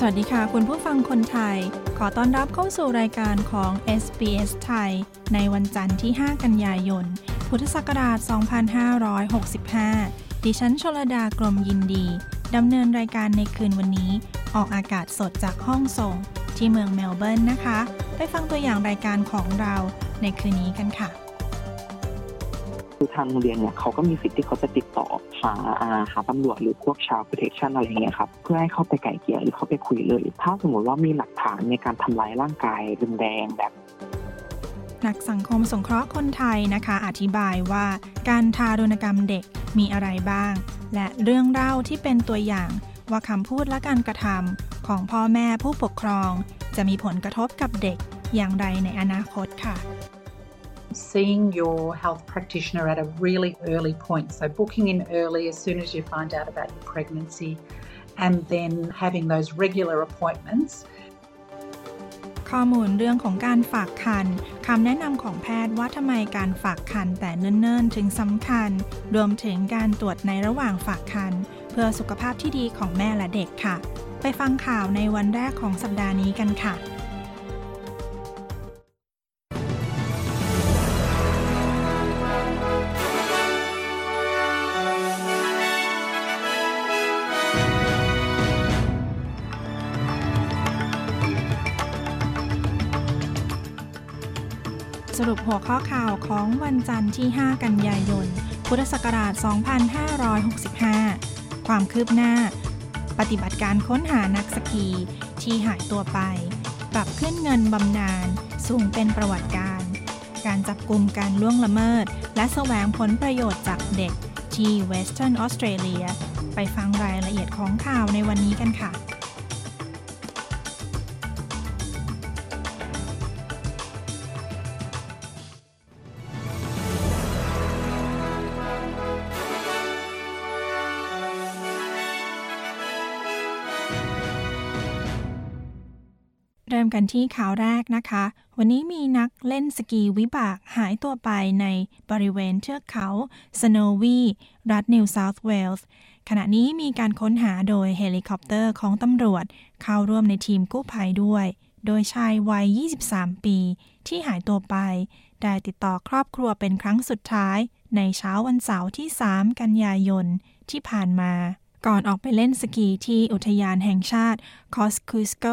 สวัสดีค่ะ คุณผู้ฟังคนไทย ขอต้อนรับเข้าสู่รายการของ SBS ไทย ในวันจันทร์ที่ 5 กันยายน พุทธศักราช 2565 ดิฉันชลดากรมยินดี ดำเนินรายการในคืนวันนี้ ออกอากาศสดจากห้องส่ง ที่เมืองเมลเบิร์นนะคะ ไปฟังตัวอย่างรายการของเราในคืนนี้กันค่ะ คือทางโรงเรียนเนี่ยเขาก็มีสิทธิ์ที่เขาจะติดต่อหาอาหาตำรวจหรือพวกชาว protection อะไรเงี้ยครับเพื่อให้เข้าไปไก่เกลี่ยหรือเข้าไปคุยเลย ถ้าสมมติว่ามีหลักฐานในการทำร้ายร่างกายรุนแรงแบบนักสังคมสงเคราะห์คนไทยนะคะ อธิบายว่าการทารุณกรรมเด็กมีอะไรบ้าง และเรื่องเล่าที่เป็นตัวอย่างว่าคำพูดและการกระทำของพ่อแม่ผู้ปกครอง จะมีผลกระทบกับเด็กอย่างไรในอนาคตค่ะ seeing your health practitioner at a really early point. So, booking in early as soon as you find out about your pregnancy, and then having those regular appointments. ข้อมูลเรื่องของการฝากคันคำแนะนำของแพทย์ว่าทำไมการฝากคันแต่เนิ่นๆ ถึงสำคัญ รวมถึงการตรวจในระหว่างฝากคันเพื่อสุขภาพที่ดีของแม่และเด็กค่ะ ไปฟังข่าวในวันแรกของสัปดาห์นี้กันค่ะ สรุปหัวข้อข่าวของวันจันทร์ที่ 5 กันยายน พุทธศักราช 2565 ความคืบหน้า ปฏิบัติการค้นหานักสกีที่หายตัวไป ปรับขึ้นเงินบำนาญสูงเป็นประวัติการณ์ การจับกลุ่มการล่วงละเมิด และแสวงผลประโยชน์จากเด็กที่เวสเทิร์นออสเตรเลีย ไปฟังรายละเอียดของข่าวในวันนี้กันค่ะ มากันที่ข่าวแรกนะคะ วันนี้มีนักเล่นสกีวิบากหายตัวไปในบริเวณเทือกเขาสโนวีรัฐนิวเซาท์เวลส์ขณะนี้มีการค้นหาโดยเฮลิคอปเตอร์ของตำรวจ เข้าร่วมในทีมกู้ภัยด้วย โดยชายวัย 23 ปี ที่หายตัวไป ได้ติดต่อครอบครัวเป็นครั้งสุดท้าย ในเช้าวันเสาร์ที่ 3 กันยายนที่ผ่านมาก่อนออกไปเล่นสกีที่อุทยานแห่งชาติคอสคูสโก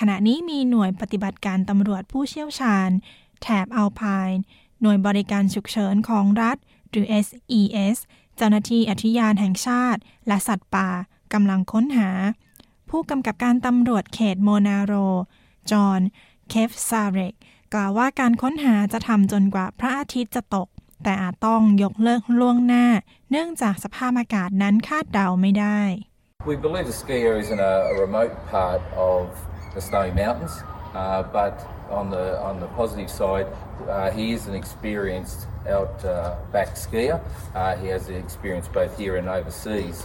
ขณะนี้มีหน่วยปฏิบัติการตำรวจผู้เชี่ยวชาญ แถบอัลไพน์หน่วยบริการฉุกเฉินของรัฐ หรือ SES เจ้าหน้าที่อุทยานแห่งชาติ และสัตว์ป่ากำลังค้นหา ผู้กำกับการตำรวจเขตโมนาโร จอห์น เคฟซาเรกกล่าวว่าการค้นหาจะทำจนกว่าพระอาทิตย์จะตก แต่อาจต้องยกเลิกล่วงหน้า เนื่องจากสภาพอากาศนั้นคาดเดาไม่ได้ We believe the ski area is in a, a remote part of the Snowy Mountains, uh, but on the on the positive side, uh, he is an experienced outback skier. Uh, he has the experience both here and overseas,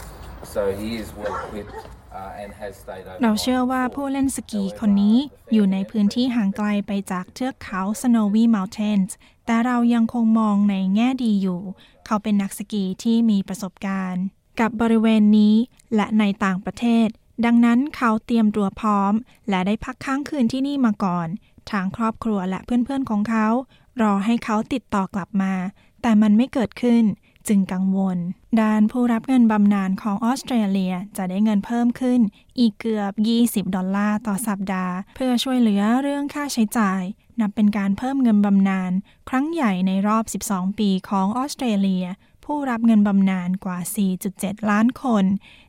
so he is well equipped. Uh, and has stayed over เราเชื่อว่าผู้เล่นสกีคนนี้อยู่ในพื้นที่ห่างไกลไปจากเทือกเขา Snowy Mountains แต่เรายังคงมองในแง่ดีอยู่ เขาเป็นนักสกีที่มีประสบการณ์ กับบริเวณนี้และในต่างประเทศ ดังนั้นเขาเตรียมตัวพร้อม และได้พักค้างคืนที่นี่มาก่อน ทางครอบครัวและเพื่อนๆของเขา รอให้เขาติดต่อกลับมา แต่มันไม่เกิดขึ้น จึงกังวล ด้านผู้รับเงินบำนาญของออสเตรเลียจะได้เงินเพิ่มขึ้น อีกเกือบ 20 ดอลลาร์ต่อสัปดาห์ เพื่อช่วยเหลือเรื่องค่าใช้จ่าย นับเป็นการเพิ่มเงินบำนาญครั้งใหญ่ในรอบ 12 ปีของออสเตรเลีย ผู้รับเงินบำนาญกว่า 4.7 ล้านคน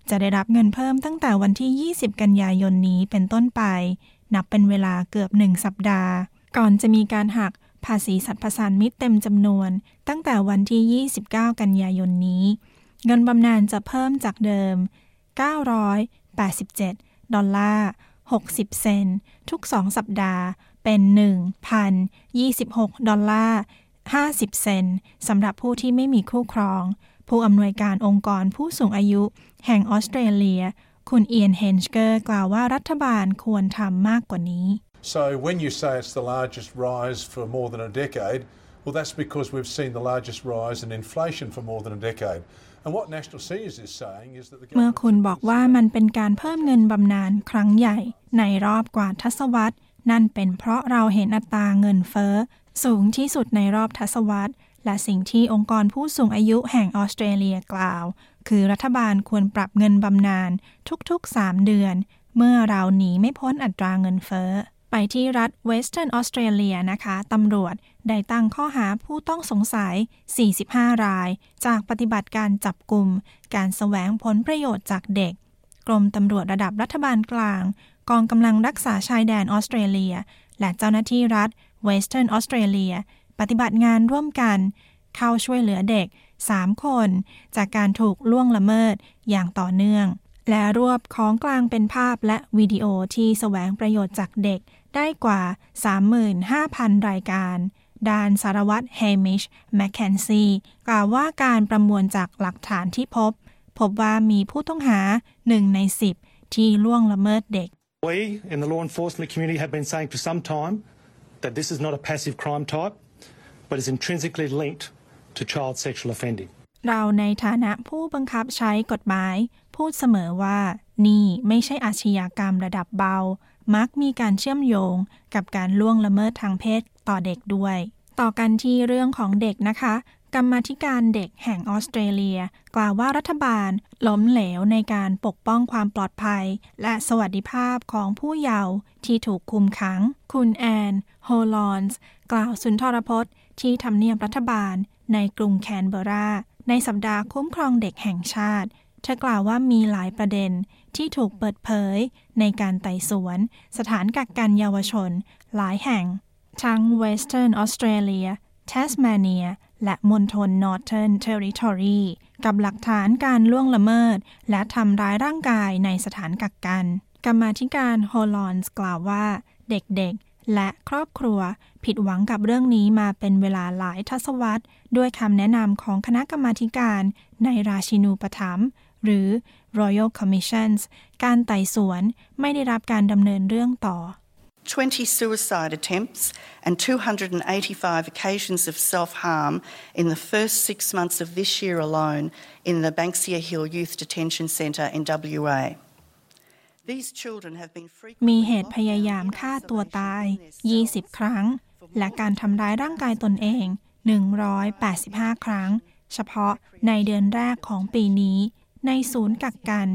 จะได้รับเงินเพิ่มตั้งแต่วันที่ 20 กันยายนนี้เป็นต้นไป นับเป็นเวลาเกือบ 1 สัปดาห์ ก่อนจะมีการหักภาษีสัตว์ผสานมิตรเต็มจำนวน ตั้งแต่วันที่ 29 กันยายนนี้ เงินบำนาญจะเพิ่มจากเดิม 987 ดอลลาร์ 60 เซนต์ทุก 2 สัปดาห์เป็น 1,026 ดอลลาร์ 50 เซนต์สำหรับผู้ที่ไม่มีคู่ครอง ผู้อำนวยการองค์กรผู้สูงอายุ แห่งออสเตรเลีย คุณเอียนเฮนชเกอร์กล่าวว่ารัฐบาลควรทำมากกว่านี้ So when you say it's the largest rise for more than a decade, well, that's because we've seen the largest rise in inflation for more than a decade. And what National Seniors is saying is that the เมื่อคุณบอกว่ามันเป็นการเพิ่มเงินบำนาญครั้งใหญ่ ในรอบกว่าทศวรรษ นั่นเป็นเพราะเราเห็นอัตราเงินเฟ้อ สูงที่สุดในรอบทศวรรษ และสิ่งที่องค์กรผู้สูงอายุแห่งออสเตรเลียกล่าว คือรัฐบาลควรปรับเงินบำนาญทุกๆ 3 เดือน เมื่อเราหนีไม่พ้นอัตราเงินเฟ้อ ไปที่รัฐเวสเทิร์นออสเตรเลียนะคะตำรวจได้ตั้งข้อหาผู้ต้องสงสัย 45 ราย จากปฏิบัติการจับกลุ่ม การแสวงผลประโยชน์จากเด็ก กรมตำรวจระดับรัฐบาลกลาง กองกำลังรักษาชายแดนออสเตรเลีย และเจ้าหน้าที่รัฐ เวสเทิร์นออสเตรเลียปฏิบัติงานร่วมกัน เข้าช่วยเหลือเด็ก 3 คน จากการถูกล่วงละเมิดอย่างต่อเนื่อง และรวบของกลางเป็นภาพและวิดีโอที่แสวงประโยชน์จากเด็กได้กว่า 35,000 รายการด้านสารวัตรเฮมิชแมคเคนซีกล่าวว่าการประมวลจากหลักฐานที่พบ พบว่ามีผู้ต้องหาหนึ่งใน10ที่ล่วงละเมิดเด็ก We in the law enforcement community have been saying for some time that this is not a passive crime type, but is intrinsically linked to child sexual offending. เราในฐานะผู้บังคับใช้กฎหมาย พูดเสมอว่า นี่ไม่ใช่อาชญากรรมระดับเบา มักมีการเชื่อมโยงกับการล่วงละเมิดทางเพศต่อเด็กด้วย ต่อกันที่เรื่องของเด็กนะคะ กรรมธิการเด็กแห่งออสเตรเลีย กล่าวว่ารัฐบาลล้มเหลวในการปกป้องความปลอดภัย และสวัสดิภาพของผู้เยาว์ที่ถูกคุมขัง คุณแอนโฮลอนส์กล่าวสุนทรพจน์ ที่ทำเนียบรัฐบาลในกรุงแคนเบรา ในสัปดาห์คุ้มครองเด็กแห่งชาติ เธอกล่าวว่ามีหลายประเด็นที่ถูกเปิดเผย ในการไต่สวน สถานกักกันเยาวชน หลายแห่ง ทั้ง Western Australia Tasmania แและมณฑล Northern Territory กับหลักฐานการล่วงละเมิด และทำร้ายร่างกายในสถานกักกัน กรรมาธิการโฮลอนส์กล่าวว่า เด็กๆ และครอบครัว ผิดหวังกับเรื่องนี้มาเป็นเวลาหลายทศวรรษ ด้วยคำแนะนำของคณะกรรมาการในราชินูปถัมภ์หรือ Royal Commissions การไต่สวนไม่ได้รับการดำเนินเรื่องต่อ 20 suicide attempts and 285 occasions of self harm in the first six months of this year alone in the Banksia Hill Youth Detention Centre in WA. These children have been มี frequently เหตุพยายามฆ่าตัวตาย 20 ครั้ง และการทำร้ายร่างกายตนเอง 185 ครั้ง เฉพาะในเดือนแรกของปีนี้ ในศูนย์กักกัน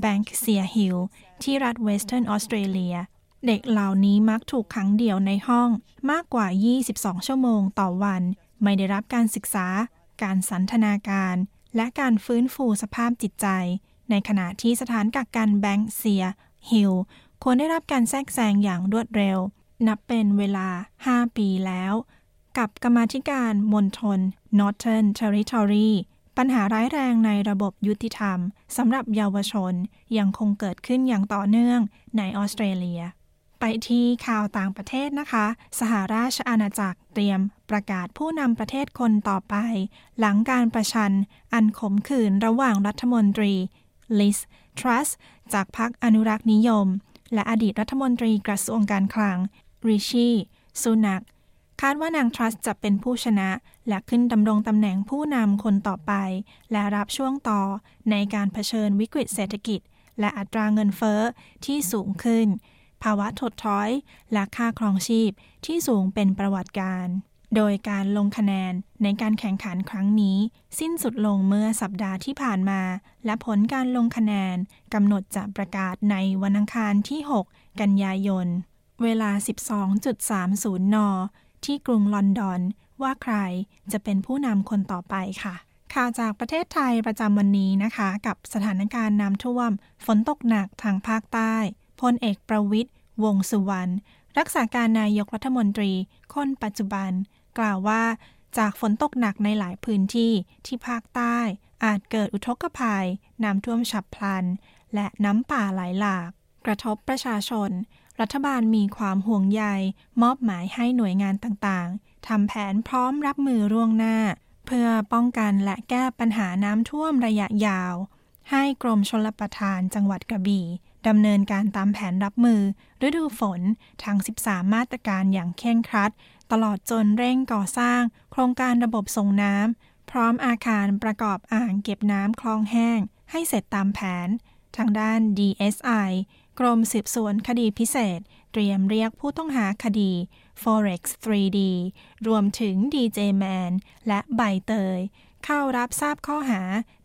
แบงค์เซียฮิลที่รัฐเวสเทิร์นออสเตรเลีย เด็กเหล่านี้มักถูกขังเดี่ยวในห้องมากกว่า 22 ชั่วโมงต่อวัน ไม่ได้รับการศึกษา การสันทนาการ และการฟื้นฟูสภาพจิตใจ ในขณะที่สถานกักกันแบงค์เซีย ฮิลควรได้รับการแทรกแซงอย่างรวดเร็ว นับเป็นเวลา 5 ปีแล้ว กับกรรมาธิการมณฑล Northern Territory ปัญหาร้ายแรงในระบบยุติธรรมสำหรับเยาวชนยังคงเกิดขึ้นอย่างต่อเนื่องในออสเตรเลีย ไปที่ข่าวต่างประเทศนะคะ สหราชอาณาจักรเตรียมประกาศผู้นำประเทศคนต่อไป หลังการประชันอันขมขื่นระหว่างรัฐมนตรีลิสทรัสจากพรรคอนุรักษ์นิยม และอดีตรัฐมนตรีกระทรวงการคลัง ริชีสุนักคาดว่านางทรัสจะเป็นผู้ชนะ และขึ้นดำรงตำแหน่งผู้นำคนต่อไป และรับช่วงต่อในการเผชิญวิกฤตเศรษฐกิจ และอัตราเงินเฟ้อที่สูงขึ้น ภาวะถดถอย และค่าครองชีพที่สูงเป็นประวัติการ โดยการลงคะแนนในการแข่งขันครั้งนี้ สิ้นสุดลงเมื่อสัปดาห์ที่ผ่านมา และผลการลงคะแนนกำหนดจะประกาศในวันอังคารที่ 6 กันยายน เวลา 12.30 น ที่กรุงลอนดอน ว่าใครจะเป็นผู้นำคนต่อไปค่ะข่าวจากประเทศไทยประจำวันนี้นะคะ กับสถานการณ์น้ำท่วม ฝนตกหนักทางภาคใต้ พลเอกประวิทย์วงสุวรรณรักษาการนายกรัฐมนตรีคนปัจจุบัน กล่าวว่า จากฝนตกหนักในหลายพื้นที่ที่ภาคใต้ อาจเกิดอุทกภัย น้ำท่วมฉับพลัน และน้ำป่าไหลหลาก กระทบประชาชน รัฐบาลมีความห่วงใย มอบหมายให้หน่วยงานต่างๆทำแผนพร้อมรับมือร่วงหน้า เพื่อป้องกันและแก้ปัญหาน้ำท่วมระยะยาว ให้กรมชลประทานจังหวัดกระบี่ ดำเนินการตามแผนรับมือ ฤดูฝนทั้ง 13 มาตรการอย่างเคร่งครัด ตลอดจนเร่งก่อสร้าง โครงการระบบส่งน้ำ พร้อมอาคารประกอบอ่างเก็บน้ำคลองแห้ง ให้เสร็จตามแผน ทางด้าน DSI กรมสืบสวนคดีพิเศษ เตรียมเรียกผู้ต้องหาคดี Forex 3D รวมถึง DJ Man และใบเตย เข้ารับทราบข้อหา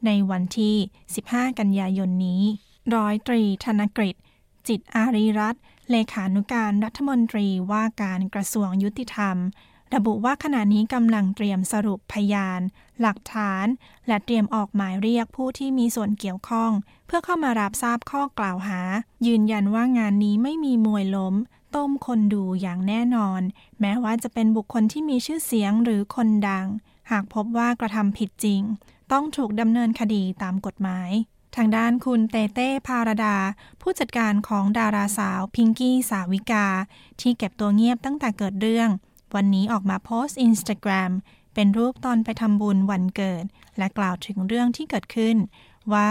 ในวันที่ 15 กันยายนนี้ ร้อยตรีธนกฤษจิตอารีรัตเลขานุการรัฐมนตรีว่าการกระทรวงยุติธรรม ระบุว่าขณะนี้กำลังเตรียมสรุปพยาน หลักฐาน และเตรียมออกหมายเรียกผู้ที่มีส่วนเกี่ยวข้อง เพื่อเข้ามารับทราบข้อกล่าวหา ยืนยันว่างานนี้ไม่มีมวยล้ม ต้มคนดูอย่างแน่นอน แม้ว่าจะเป็นบุคคลที่มีชื่อเสียงหรือคนดัง หากพบว่ากระทำผิดจริง ต้องถูกดำเนินคดีตามกฎหมาย ทางด้านคุณเตเต้พารดา ผู้จัดการของดาราสาวพิงกี้สาวิกา ที่เก็บตัวเงียบตั้งแต่เกิดเรื่อง วันนี้ออกมาโพสต์อินสตาแกรมเป็นรูปตอนไปทำบุญวันเกิด และกล่าวถึงเรื่องที่เกิดขึ้น ว่า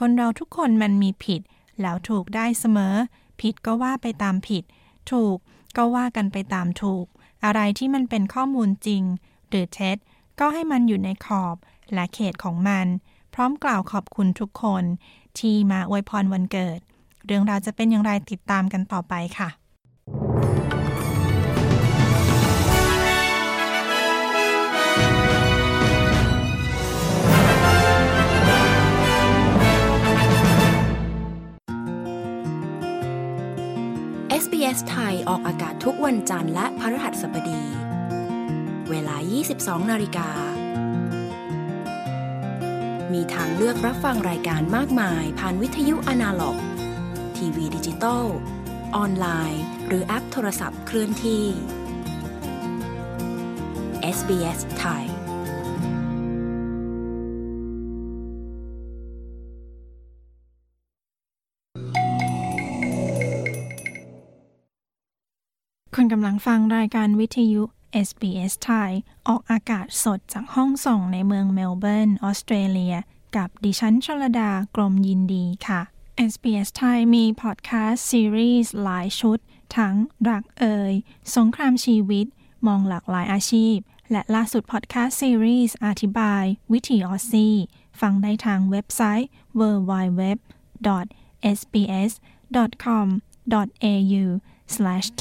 คนเราทุกคนมันมีผิด แล้วถูกได้เสมอ ผิดก็ว่าไปตามผิด ถูกก็ว่ากันไปตามถูก อะไรที่มันเป็นข้อมูลจริง หรือเท็จก็ให้มันอยู่ในขอบและเขตของมัน ร้อมกล่าวขอบคุณทุกคน ที่มาอวยพรวันเกิด เรื่องราวจะเป็นอย่างไรติดตามกันต่อไปค่ะ SBS ไทยออกอากาศทุกวันจันทร์และพฤหัสบดี เวลา 22 นาฬิกา มีทางเลือกรับฟังรายการมากมาย ผ่านวิทยุอนาล็อก ทีวีดิจิตอลออนไลน์ หรือแอปโทรศัพท์เคลื่อนที่ SBS ไทยคุณกำลังฟังรายการวิทยุ SBS ไทยออกอากาศสดจากห้องส่งในเมืองเมลเบิร์น ออสเตรเลีย กับดิฉันชลดากรมยินดีค่ะ SBS ไทยมีพอดแคสต์ซีรีส์หลายชุด ทั้งรักเอ่ยสงครามชีวิต มองหลากหลายอาชีพ และล่าสุดพอดแคสต์ซีรีส์อธิบาย วิถี Aussie ฟังได้ทางเว็บไซต์ www.sbs.com.au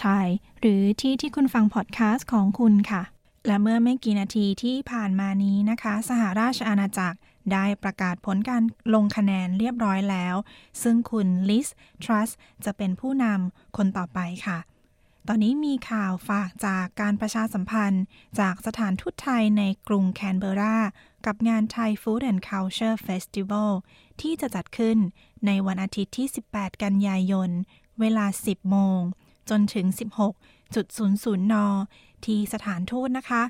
thai หรือที่ที่คุณฟังพอดแคสต์ของคุณค่ะ และเมื่อไม่กี่นาทีที่ผ่านมานี้นะคะ สหราชอาณาจักรได้ประกาศผลการลงคะแนนเรียบร้อยแล้ว ซึ่งคุณลิสทรัสจะเป็นผู้นำคนต่อไปค่ะ ตอนนี้มีข่าวฝากจากการประชาสัมพันธ์ จากสถานทูตไทยในกรุงแคนเบรา กับงานไทย Food and Culture Festival ที่จะจัดขึ้นในวันอาทิตย์ที่ 18 กันยายน เวลา 10 โมง จนถึง 16.00 น ที่สถานทูตนะคะ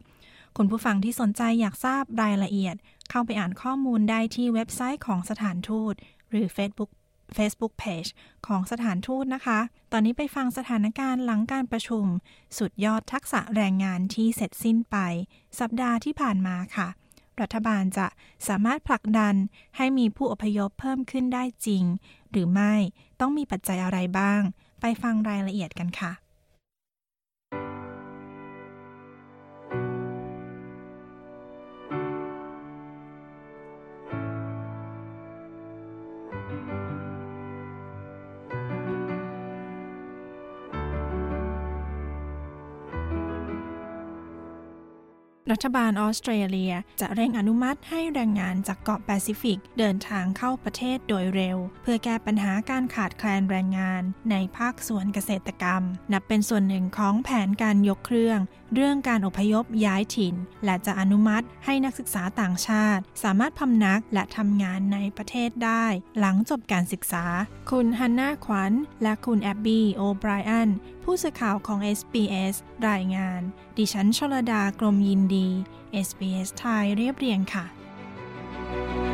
คุณผู้ฟังที่สนใจอยากทราบรายละเอียด เข้าไปอ่านข้อมูลได้ที่เว็บไซต์ของสถานทูต หรือ Facebook Facebook Page ของสถานทูตนะคะ ตอนนี้ไปฟังสถานการณ์หลังการประชุม สุดยอดทักษะแรงงานที่เสร็จสิ้นไป สัปดาห์ที่ผ่านมาค่ะ รัฐบาลจะสามารถผลักดันให้มีผู้อพยพเพิ่มขึ้นได้จริง หรือไม่ต้องมีปัจจัยอะไรบ้าง ไปฟังรายละเอียดกันค่ะ รัฐบาลออสเตรเลียจะเร่งอนุมัติให้แรงงานจากเกาะแปซิฟิกเดินทางเข้าประเทศโดยเร็ว เพื่อแก้ปัญหาการขาดแคลนแรงงานในภาคส่วนเกษตรกรรม นับเป็นส่วนหนึ่งของแผนการยกเครื่อง เรื่องการอพยพย้ายถิ่น และจะอนุมัติให้นักศึกษาต่างชาติ สามารถพำนักและทำงานในประเทศได้ หลังจบการศึกษา คุณฮันนาขวัญ และคุณแอบบี้โอไบรอันผู้สื่อข่าวของ SBS รายงาน ดิฉันชลดากรมยินดี SBS ไทยเรียบเรียงค่ะแร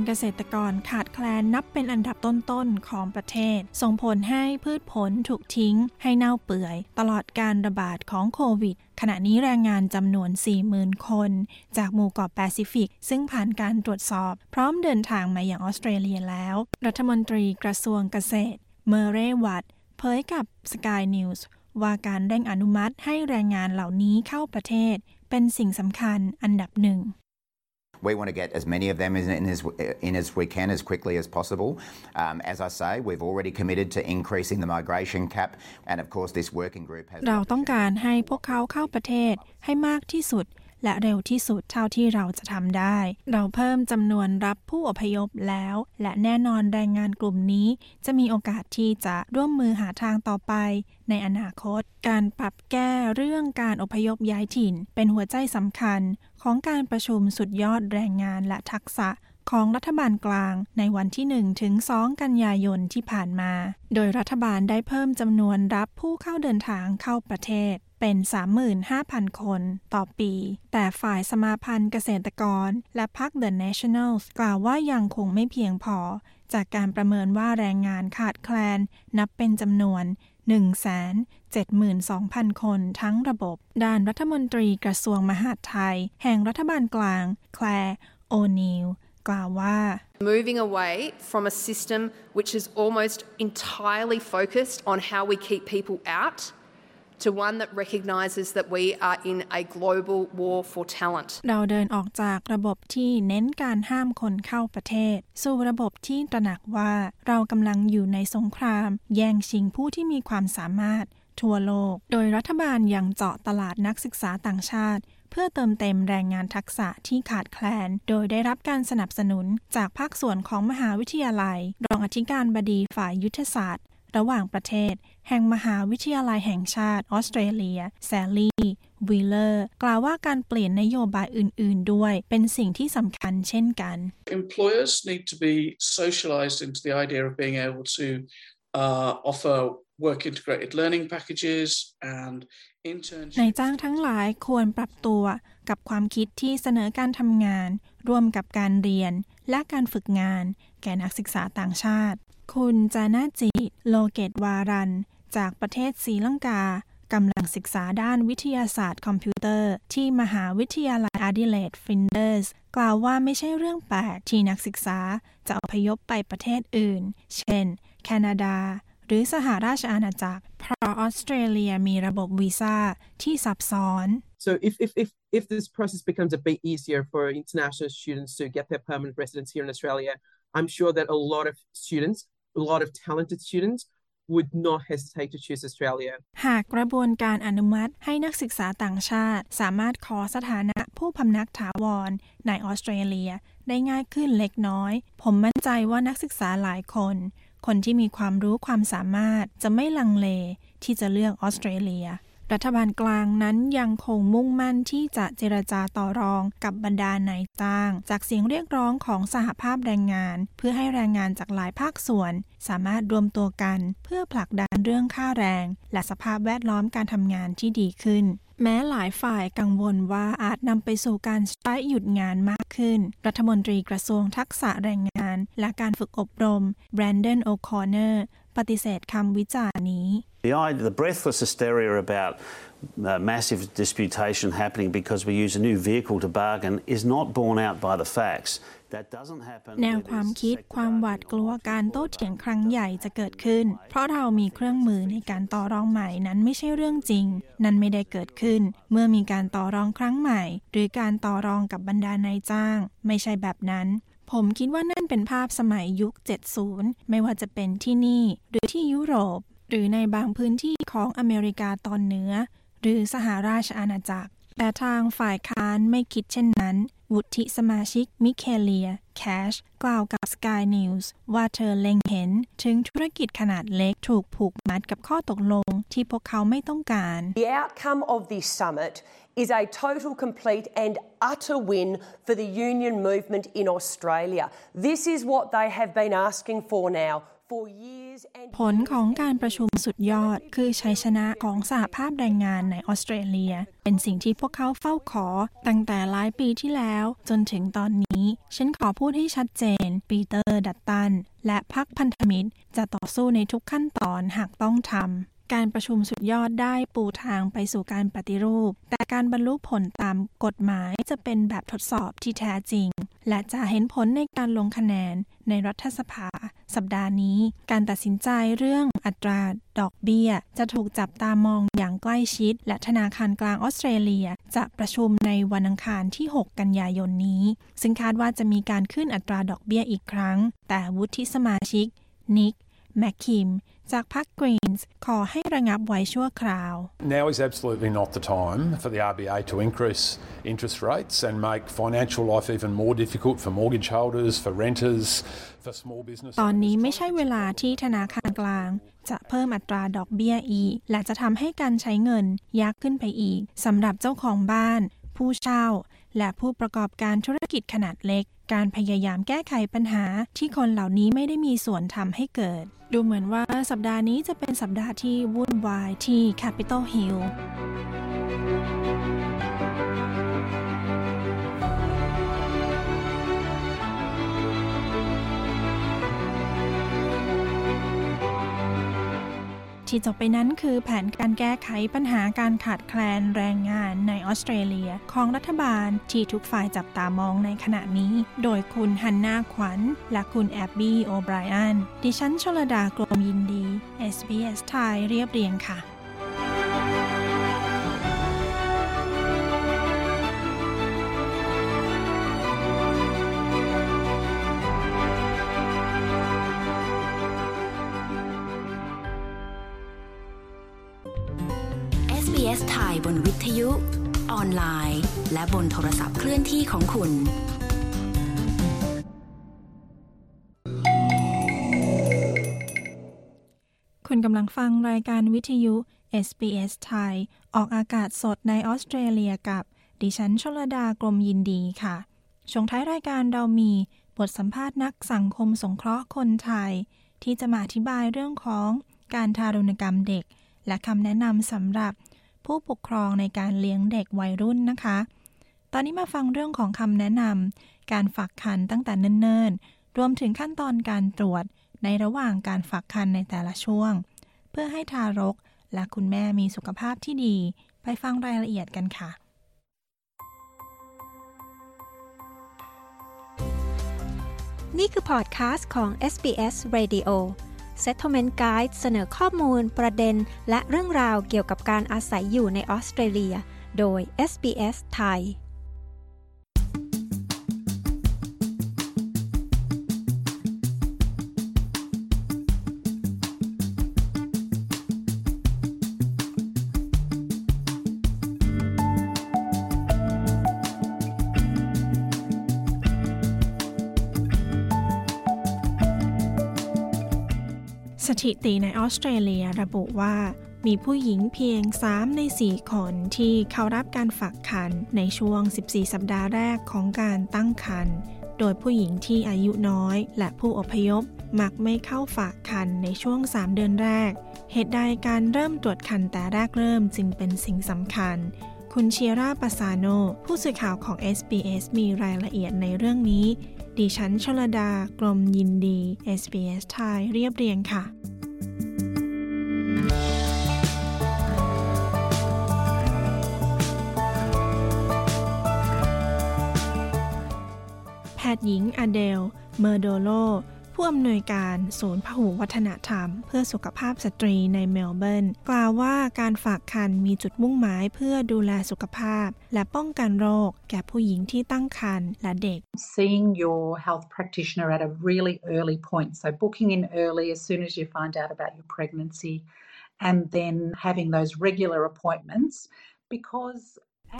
งงานเกษตรกรขาดแคลนนับเป็นอันดับต้นๆของประเทศ ส่งผลให้พืชผลถูกทิ้ง ให้เน่าเปื่อย ตลอดการระบาดของโควิดขณะนี้แรงงานจำนวน 40,000 คน จากหมู่เกาะแปซิฟิก ซึ่งผ่านการตรวจสอบ พร้อมเดินทางมาอย่างออสเตรเลียแล้ว รัฐมนตรีกระทรวงเกษตร เมเรวัตเผยกับ Sky News ว่าการเร่งอนุมัติให้แรงงานเหล่านี้เข้าประเทศ เป็นสิ่งสำคัญอันดับหนึ่ง We want to get as many of them in, in, as, in as we can as quickly as possible. Um, as I say, we've already committed to increasing the migration cap, and of course, this working group has. เราต้องการให้พวกเขาเข้าประเทศให้มากที่สุด และเร็วที่สุดเท่าที่เราจะทำได้ เราเพิ่มจำนวนรับผู้อพยพแล้ว และแน่นอนแรงงานกลุ่มนี้ จะมีโอกาสที่จะร่วมมือหาทางต่อไป ในอนาคต การปรับแก้เรื่องการอพยพย้ายถิ่น เป็นหัวใจสำคัญ ของการประชุมสุดยอดแรงงานและทักษะของรัฐบาลกลางในวันที่ 1 ถึง 2 กันยายนที่ผ่านมา โดยรัฐบาลได้เพิ่มจำนวนรับผู้เข้าเดินทางเข้าประเทศ เป็น 35,000 คนต่อปี แต่ฝ่ายสมาพันธ์เกษตรกร และพรรค The Nationals กล่าวว่ายังคงไม่เพียงพอ จากการประเมินว่าแรงงานขาดแคลน นับเป็นจำนวน 172,000 คนทั้งระบบ ด้านรัฐมนตรีกระทรวงมหาดไทย แห่งรัฐบาลกลาง แคลร์โอนิลกล่าวว่า Moving away from a system which is almost entirely focused on how we keep people out to one that recognises that we are in a global war for talent เราเดินออกจากระบบที่เน้นการห้ามคนเข้าประเทศ สู่ระบบที่ตระหนักว่าเรากำลังอยู่ในสงคราม แย่งชิงผู้ที่มีความสามารถ ทั่วโลก โดยรัฐบาลยังเจาะตลาดนักศึกษาต่างชาติ เพื่อเติมเต็มแรงงานทักษะที่ขาดแคลน โดยได้รับการสนับสนุนจากภาคส่วนของมหาวิทยาลัย รองอธิการบดีฝ่ายยุทธศาสตร์ ระหว่างประเทศ แห่งมหาวิทยาลัยแห่งชาติออสเตรเลีย แซลลี่ วีเลอร์ กล่าวว่าการเปลี่ยนนโยบายอื่น ๆ ด้วยเป็นสิ่งที่สำคัญเช่นกัน Employers need to be socialized into the idea of being able to uh, offer work integrated learning packages and นายจ้างทั้งหลายควรปรับตัวกับความคิดที่เสนอการทำงาน ร่วมกับการเรียนและการฝึกงาน แก่นักศึกษาต่างชาติ คุณจานาจิ โลเกตวารัน จากประเทศศรีลังกากำลังศึกษาด้านวิทยาศาสตร์คอมพิวเตอร์ ที่มหาวิทยาลัยอาดิเลดฟินเดอร์สกล่าวว่าไม่ใช่เรื่องแปลกที่นักศึกษาจะอพยพไปประเทศอื่น เช่น แคนาดา หรือสหราชอาณาจักร เพราะออสเตรเลียมีระบบวีซ่าที่ซับซ้อน So if, if, if, if this process becomes a bit easier for international students to get their permanent residence here in Australia, I'm sure that a lot of students, a lot of talented students would not hesitate to choose Australia หากกระบวนการอนุมัติให้นักศึกษาต่างชาติ สามารถขอสถานะผู้พำนักถาวรในออสเตรเลีย ได้ง่ายขึ้นเล็กน้อย ผมมั่นใจว่านักศึกษาหลายคน คนที่มีความรู้ความสามารถจะไม่ลังเลที่จะเลือกออสเตรเลีย รัฐบาลกลางนั้นยังคงมุ่งมั่นที่จะเจรจาต่อรองกับบรรดานายจ้าง จากเสียงเรียกร้องของสหภาพแรงงาน เพื่อให้แรงงานจากหลายภาคส่วน สามารถรวมตัวกัน เพื่อผลักดันเรื่องค่าแรง และสภาพแวดล้อมการทำงานที่ดีขึ้น แม้หลายฝ่ายกังวลว่าอาจนำไปสู่การสไตรก์หยุดงานมากขึ้น รัฐมนตรีกระทรวงทักษะแรงงาน และการฝึกอบรมแบรนดนโอคอนเนอร์ปฏิเสธคำวิจารณ์นี้ The, the breathless hysteria about uh, massive disputation happening because we use a new vehicle to bargain is not borne out by the facts. แนวความคิดความหวาดกลัวการโต้เถียงครั้งใหญ่จะเกิดขึ้น เพราะเรามีเครื่องมือในการต่อรองใหม่นั้นไม่ใช่เรื่องจริง นั้นไม่ได้เกิดขึ้น เมื่อมีการต่อรองครั้งใหม่ หรือการต่อรองกับบรรดานายจ้าง ไม่ใช่แบบนั้นผมคิดว่านั่นเป็นภาพสมัยยุค 70 ไม่ว่าจะเป็นที่นี่ หรือที่ยุโรป หรือในบางพื้นที่ของอเมริกาตอนเหนือ หรือสหราชอาณาจักร แต่ทางฝ่ายค้านไม่คิดเช่นนั้น วุฒิสมาชิกมิเคเลีย แคช กล่าวกับ Sky News ว่าเธอเล็งเห็นถึงธุรกิจขนาดเล็กถูกผูกมัดกับข้อตกลงที่พวกเขาไม่ต้องการ The outcome of this summit is a total, complete, and utter win for the union movement in Australia. This is what they have been asking for now. ผลของการประชุมสุดยอดคือชัยชนะของสหภาพแรงงานในออสเตรเลีย เป็นสิ่งที่พวกเขาเฝ้าขอตั้งแต่หลายปีที่แล้ว จนถึงตอนนี้ ฉันขอพูดให้ชัดเจน ปีเตอร์ดัตตัน และพรรคพันธมิตร จะต่อสู้ในทุกขั้นตอนหากต้องทำ การประชุมสุดยอดได้ปูทางไปสู่การปฏิรูป แต่การบรรลุผลตามกฎหมายจะเป็นแบบทดสอบที่แท้จริง และจะเห็นผลในการลงคะแนนในรัฐสภา สัปดาห์นี้ การตัดสินใจเรื่องอัตราดอกเบี้ย จะถูกจับตามองอย่างใกล้ชิด และธนาคารกลางออสเตรเลียจะประชุมในวันอังคารที่ 6 กันยายนนี้ ซึ่งคาดว่าจะมีการขึ้นอัตราดอกเบี้ยอีกครั้ง แต่วุฒิสมาชิกนิกแมคคิม จากพรรคกรีนส์ขอให้ระงับไว้ชั่วคราว Now is absolutely not the time for the RBA to increase interest rates and make financial life even more difficult for mortgage holders, for renters, for small business. ตอนนี้ไม่ใช่เวลาที่ธนาคารกลาง จะเพิ่มอัตราดอกเบี้ยอีก และจะทำให้การใช้เงินยากขึ้นไปอีกสำหรับเจ้าของบ้าน ผู้เช่า และผู้ประกอบการธุรกิจขนาดเล็ก การพยายามแก้ไขปัญหาที่คนเหล่านี้ไม่ได้มีส่วนทำให้เกิด ดูเหมือนว่าสัปดาห์นี้จะเป็นสัปดาห์ที่วุ่นวายที่ Capitol Hill ที่จบไปนั้นคือแผนการแก้ไขปัญหาการขาดแคลนแรงงานในออสเตรเลียของรัฐบาลที่ทุกฝ่ายจับตามองในขณะนี้ โดยคุณฮันนาขวัญ และคุณแอบบี้โอไบรอันดิฉันชลดากรมยินดี SBS ไทยเรียบเรียงค่ะ และบนโทรศัพท์เคลื่อนที่ของคุณ คุณกำลังฟังรายการวิทยุ SBS ไทย ออกอากาศสดในออสเตรเลียกับ ดิฉันชลดากรมยินดีค่ะ ช่วงท้ายรายการเรามีบทสัมภาษณ์นักสังคมสงเคราะห์คนไทย ที่จะมาอธิบายเรื่องของการทารุณกรรมเด็ก และคำแนะนำสำหรับผู้ปกครองในการเลี้ยงเด็กวัยรุ่นนะคะ ตอนนี้มาฟังเรื่องของคำแนะนำการฝากคันตั้งแต่เนิ่นๆ รวมถึงขั้นตอนการตรวจในระหว่างการฝากคันในแต่ละช่วง เพื่อให้ทารกและคุณแม่มีสุขภาพที่ดี ไปฟังรายละเอียดกันค่ะ นี่คือพอดคาสต์ของ SBS Radio Settlement Guide เสนอข้อมูล ประเด็น และเรื่องราวเกี่ยวกับการอาศัยอยู่ในออสเตรเลีย โดย SBS ไทย ถิติในออสเตรเลียระบุว่า มีผู้หญิงเพียง 3 ใน 4 คนที่เข้ารับการฝากคันในช่วง 14 สัปดาห์แรกของการตั้งครรภ์โดยผู้หญิงที่อายุน้อยและผู้อพยพ มักไม่เข้าฝากคันในช่วง 3 เดือนแรก เหตุใดการเริ่มตรวจคันแต่แรกเริ่มจึงเป็นสิ่งสำคัญ คุณเชียร่าปาซาโน ผู้สื่อข่าวของ SBS มีรายละเอียดในเรื่องนี้ ดิฉันชลดากรมยินดี SBS ไทยเรียบเรียงค่ะ แพทย์หญิงอเดล เมอร์โดโล ผู้อำนวยการศูนย์พหุวัฒนธรรม เพื่อสุขภาพสตรีในเมลเบิร์นกล่าวว่าการฝากคันมีจุดมุ่งหมายเพื่อดูแลสุขภาพ และป้องกันโรค แก่ผู้หญิงที่ตั้งครรภ์และเด็ก Seeing your health practitioner at a really early point so booking in early as soon as you find out about your pregnancy and then having those regular appointments because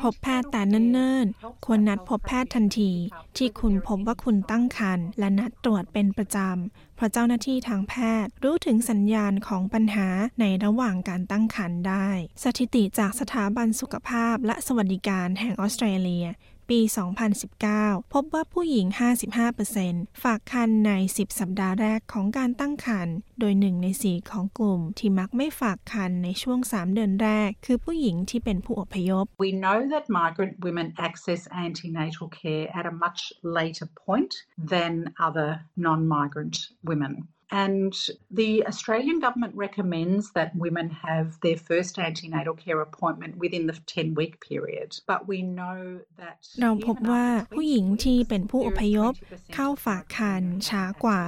พบแพทย์แต่เนิ่นๆ ควรนัดพบแพทย์ทันที ที่คุณพบว่าคุณตั้งครรภ์และนัดตรวจเป็นประจำ เพราะเจ้าหน้าที่ทางแพทย์รู้ถึงสัญญาณของปัญหาในระหว่างการตั้งครรภ์ได้ สถิติจากสถาบันสุขภาพและสวัสดิการแห่งออสเตรเลีย ปี 2019 พบว่าผู้หญิง 55%ฝากคันใน 10 สัปดาห์แรกของการตั้งครรภ์โดยหนึ่งในสีของกลุ่ม ที่มักไม่ฝากคันในช่วง 3 เดือนแรก คือผู้หญิงที่เป็นผู้อพยพ We know that migrant women access antenatal care at a much later point than other non-migrant women. And the Australian government recommends that women have their first antenatal care appointment within the 10 week period. But we know that เราพบว่าผู้หญิงที่เป็นผู้อพยพเข้าฝากคันช้ากว่า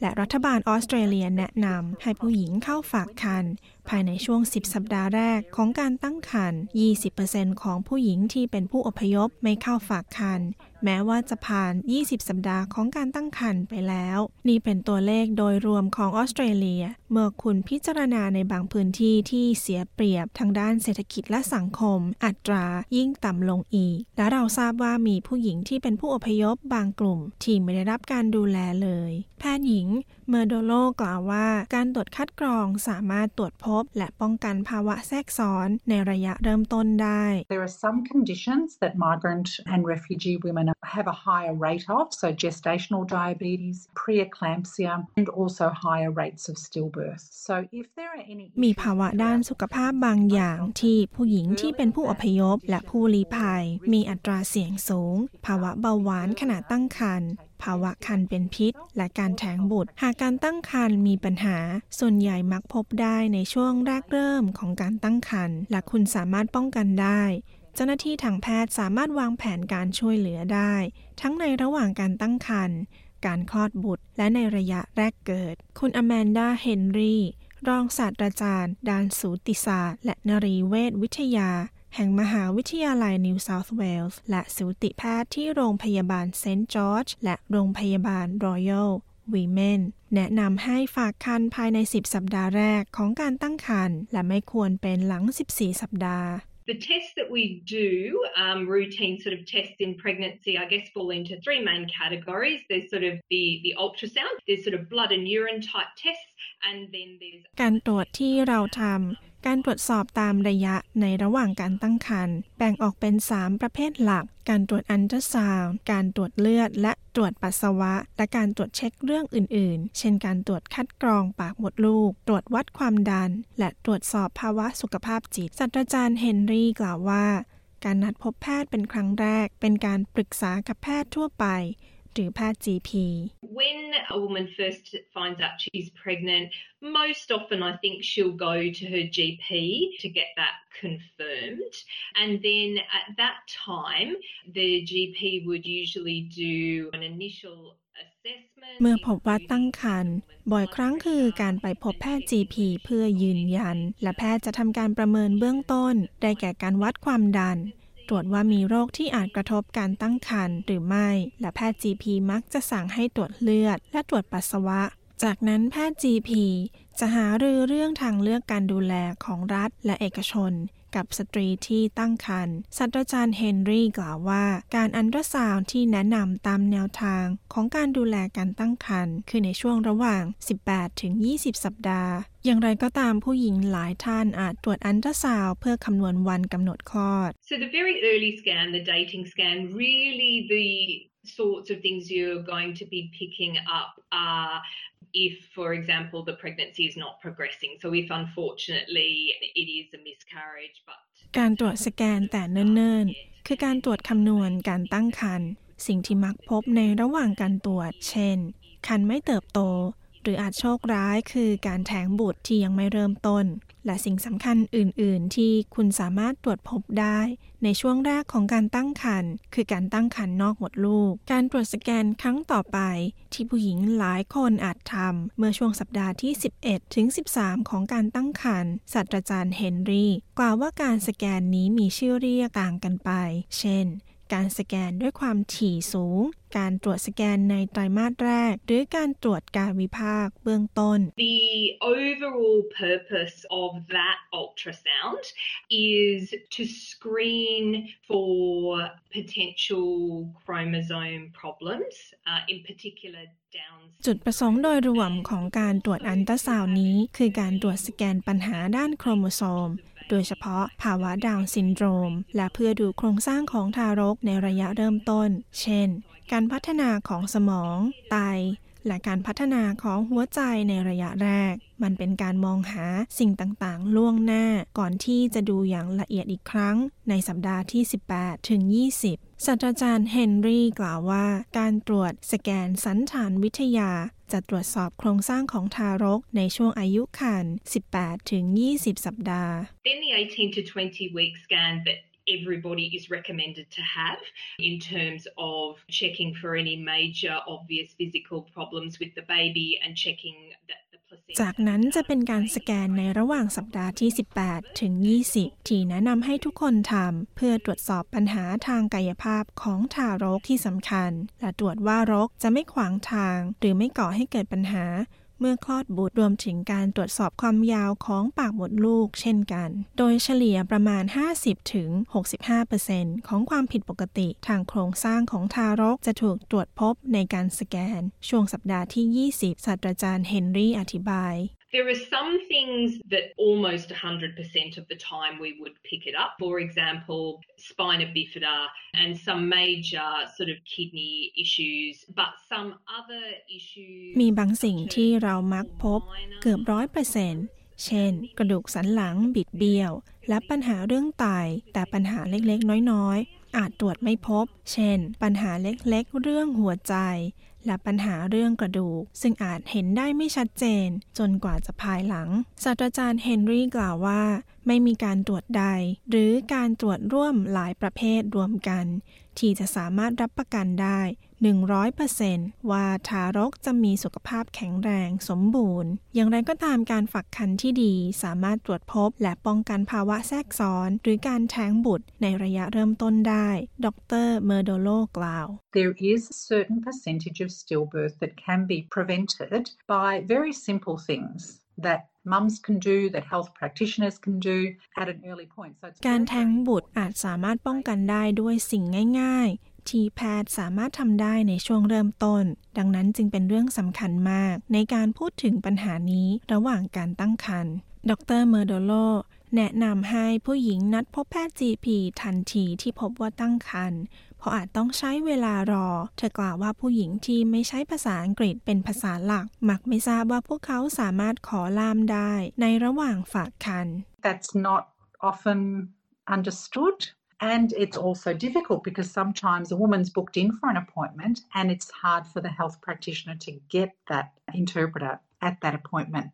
และรัฐบาลออสเตรเลียแนะนำให้ผู้หญิงเข้าฝากคันภายในช่วง 10 สัปดาห์แรกของการตั้งครรภ์ 20%ของผู้หญิงที่เป็นผู้อพยพไม่เข้าฝากคันแม้ว่าจะผ่าน 20 สัปดาห์ของการตั้งครรภ์ไปแล้ว นี่เป็นตัวเลขโดยรวมของออสเตรเลียเมื่อคุณพิจารณาในบางพื้นที่ที่เสียเปรียบทางด้านเศรษฐกิจและสังคม อัตรายิ่งต่ำลงอีก และเราทราบว่ามีผู้หญิงที่เป็นผู้อพยพบางกลุ่ม ที่ไม่ได้รับการดูแลเลย แพทย์หญิงเมอร์โดโลกล่าวว่าการตรวจคัดกรองสามารถตรวจพบ และป้องกันภาวะแทรกซ้อนในระยะเริ่มต้นได้ There are some conditions that migrant and refugee women have a higher rate of, so gestational diabetes, preeclampsia, and also higher rates of stillbirth. So if there are any มีภาวะด้านสุขภาพบางอย่างที่ผู้หญิงที่เป็นผู้อพยพและผู้ลี้ภัย มีอัตราเสี่ยงสูง ภาวะเบาหวานขณะตั้งครรภ์ภาวะคันเป็นพิษ และการแท้งบุตร หากการตั้งครรภ์มีปัญหา ส่วนใหญ่มักพบได้ในช่วงแรกเริ่มของการตั้งครรภ์และคุณสามารถป้องกันได้ เจ้าหน้าที่ทางแพทย์สามารถวางแผนการช่วยเหลือได้ ทั้งในระหว่างการตั้งครรภ์ การคลอดบุตร และในระยะแรกเกิด คุณอแมนดาเฮนรี่ รองศาสตราจารย์ ด้านสูติศาสตร์ และนรีเวชวิทยา แห่งมหาวิทยาลัยนิวเซาท์เวลส์และสูติแพทย์ที่โรงพยาบาลเซนต์จอร์จและโรงพยาบาลรอยัลวีเมนแนะนำให้ฝากครรภ์ภายใน 10 สัปดาห์แรกของการตั้งครรภ์และไม่ควรเป็นหลัง 14 สัปดาห์ The tests that we do, um, routine sort of tests in pregnancy, I guess fall into three main categories. There's sort of the, the ultrasound, there's sort of blood and urine type tests, and then there's การตรวจที่เราทำ การตรวจสอบตามระยะในระหว่างการตั้งครรภ์แบ่งออกเป็น 3 ประเภทหลัก การตรวจอันตราซาวด์การตรวจเลือด และตรวจปัสสาวะ และการตรวจเช็คเรื่องอื่น ๆ เช่นการตรวจคัดกรองปากมดลูก ตรวจวัดความดัน และตรวจสอบภาวะสุขภาพจิตศาสตราจารย์เฮนรี่กล่าวว่า การนัดพบแพทย์เป็นครั้งแรก เป็นการปรึกษากับแพทย์ทั่วไป หรือแพทย์ GP when a woman first finds out she's pregnant, most often I think she'll go to her GP to get that confirmed. And then at that time, the GP would usually do an initial assessment. เมื่อพบว่าตั้งครรภ์บ่อยครั้งคือการไปพบแพทย์ GP เพื่อยืนยัน และแพทย์จะทำการประเมินเบื้องต้น ได้แก่การวัดความดัน ตรวจว่ามีโรคที่อาจกระทบการตั้งครรภ์หรือไม่ และแพทย์ GP มักจะสั่งให้ตรวจเลือด และตรวจปัสสาวะ จากนั้นแพทย์ GP จะหารือเรื่องทางเลือกการดูแลของรัฐและเอกชน กับสตรีที่ตั้งครรภ์ศาสตราจารย์เฮนรี่กล่าวว่า การอันตราซาวที่แนะนำตามแนวทางของการดูแลการตั้งครรภ์คือในช่วงระหว่าง 18 ถึง 20 สัปดาห์อย่างไรก็ตามผู้หญิงหลายท่านอาจตรวจอันตราซาวเพื่อคำนวณวันกำหนดคลอด So the very early scan, the dating scan, really the sorts of things you're going to be picking up are if, for example, the pregnancy is not progressing. So if unfortunately it is a miscarriage, but การตรวจสแกนแต่เนิ่นๆ คือการตรวจคำนวณการตั้งครรภ์สิ่งที่มักพบในระหว่างการตรวจ เช่น คันไม่เติบโต หรืออาจโชคร้ายคือการแท้งบุตรที่ยังไม่เริ่มต้น และสิ่งสำคัญอื่น ๆ ที่คุณสามารถตรวจพบได้ ในช่วงแรกของการตั้งครรภ์คือการตั้งครรภ์นอกมดลูก การตรวจสแกนครั้งต่อไป ที่ผู้หญิงหลายคนอาจทำเมื่อช่วงสัปดาห์ที่ 11 ถึง 13 ของการตั้งครรภ์ศาสตราจารย์เฮนรี่ กล่าวว่าการสแกนนี้มีชื่อเรียกต่างกันไป เช่น การสแกนด้วยความถี่สูง การตรวจสแกนในไตรมาสแรก หรือการตรวจการวิภาคเบื้องต้น The overall purpose of that ultrasound is to screen for potential chromosome problems, uh, in particular Down จุดประสงค์โดยรวมของการตรวจอันตราซาวนี้ คือการตรวจสแกนปัญหาด้านโครโมโซม โดยเฉพาะภาวะดาวน์ซินโดรม และเพื่อดูโครงสร้างของทารกในระยะเริ่มต้น เช่น การพัฒนาของสมอง ไต และการพัฒนาของหัวใจในระยะแรก มันเป็นการมองหาสิ่งต่างๆ ล่วงหน้า ก่อนที่จะดูอย่างละเอียดอีกครั้ง ในสัปดาห์ที่ 18 ถึง 20 ศาสตราจารย์เฮนรี่กล่าวว่า การตรวจสแกนสันฐานวิทยา จะตรวจสอบโครงสร้างของทารกในช่วงอายุครรภ์18 ถึง 20 สัปดาห์ Then the 18 to 20 week scan that everybody is recommended to have in terms of checking for any major obvious physical problems with the baby and checking that จากนั้นจะเป็นการสแกนในระหว่างสัปดาห์ที่ 18 ถึง 20 ที่แนะนำให้ทุกคนทำเพื่อตรวจสอบปัญหาทางกายภาพของทารกที่สำคัญ และตรวจว่ารกจะไม่ขวางทาง หรือไม่ก่อให้เกิดปัญหา เมื่อคลอดบุตรรวมถึงการตรวจสอบความยาวของปากมดลูกเช่นกัน โดยเฉลี่ยประมาณ 50-65%ของความผิดปกติ ทางโครงสร้างของทารกจะถูกตรวจพบในการสแกน ช่วงสัปดาห์ที่ 20 ศาสตราจารย์เฮนรี่อธิบาย There are some things that almost 100% of the time we would pick it up. For example, spina bifida and some major sort of kidney issues, but some other issues มีบางสิ่งที่เรามักพบเกือบร้อยเปอร์เซ็นต์เช่น กระดูกสันหลังบิดเบี้ยว และปัญหาเรื่องไตแต่ปัญหาเล็กๆ น้อยๆ อาจตรวจไม่พบ เช่น ปัญหาเล็กๆ เรื่องหัวใจ และปัญหาเรื่องกระดูก ซึ่งอาจเห็นได้ไม่ชัดเจน จนกว่าจะภายหลัง ศาสตราจารย์เฮนรี่กล่าวว่า ไม่มีการตรวจใด หรือการตรวจร่วมหลายประเภทรวมกัน ที่จะสามารถรับประกันได้ 100%ว่าทารกจะมีสุขภาพแข็งแรงสมบูรณ์ อย่างไรก็ตามการฝักคันที่ดีสามารถตรวจพบ และป้องกันภาวะแทรกซ้อน หรือการแท้งบุตรในระยะเริ่มต้นได้ ดรเมอร์โดโลกล่าว There is a certain percentage of stillbirth that can be prevented by very simple things that mums can do, that health practitioners can do at an early point. So การแท้งบุตรอาจสามารถป้องกันได้ด้วยสิ่งง่าย ที่แพทย์สามารถทำได้ในช่วงเริ่มต้น ดังนั้นจึงเป็นเรื่องสำคัญมาก ในการพูดถึงปัญหานี้ระหว่างการตั้งครรภ์ดรเมอร์โดโลแนะนำให้ผู้หญิงนัดพบแพทย์ GP ทันทีที่พบว่าตั้งครรภ์เพราะอาจต้องใช้เวลารอ เธอกล่าวว่าผู้หญิงที่ไม่ใช้ภาษาอังกฤษเป็นภาษาหลัก มักไม่ทราบว่าพวกเขาสามารถขอล่ามได้ในระหว่างฝากครรภ์ That's not often understood. And it's also difficult because sometimes a woman's booked in for an appointment and it's hard for the health practitioner to get that interpreter at that appointment.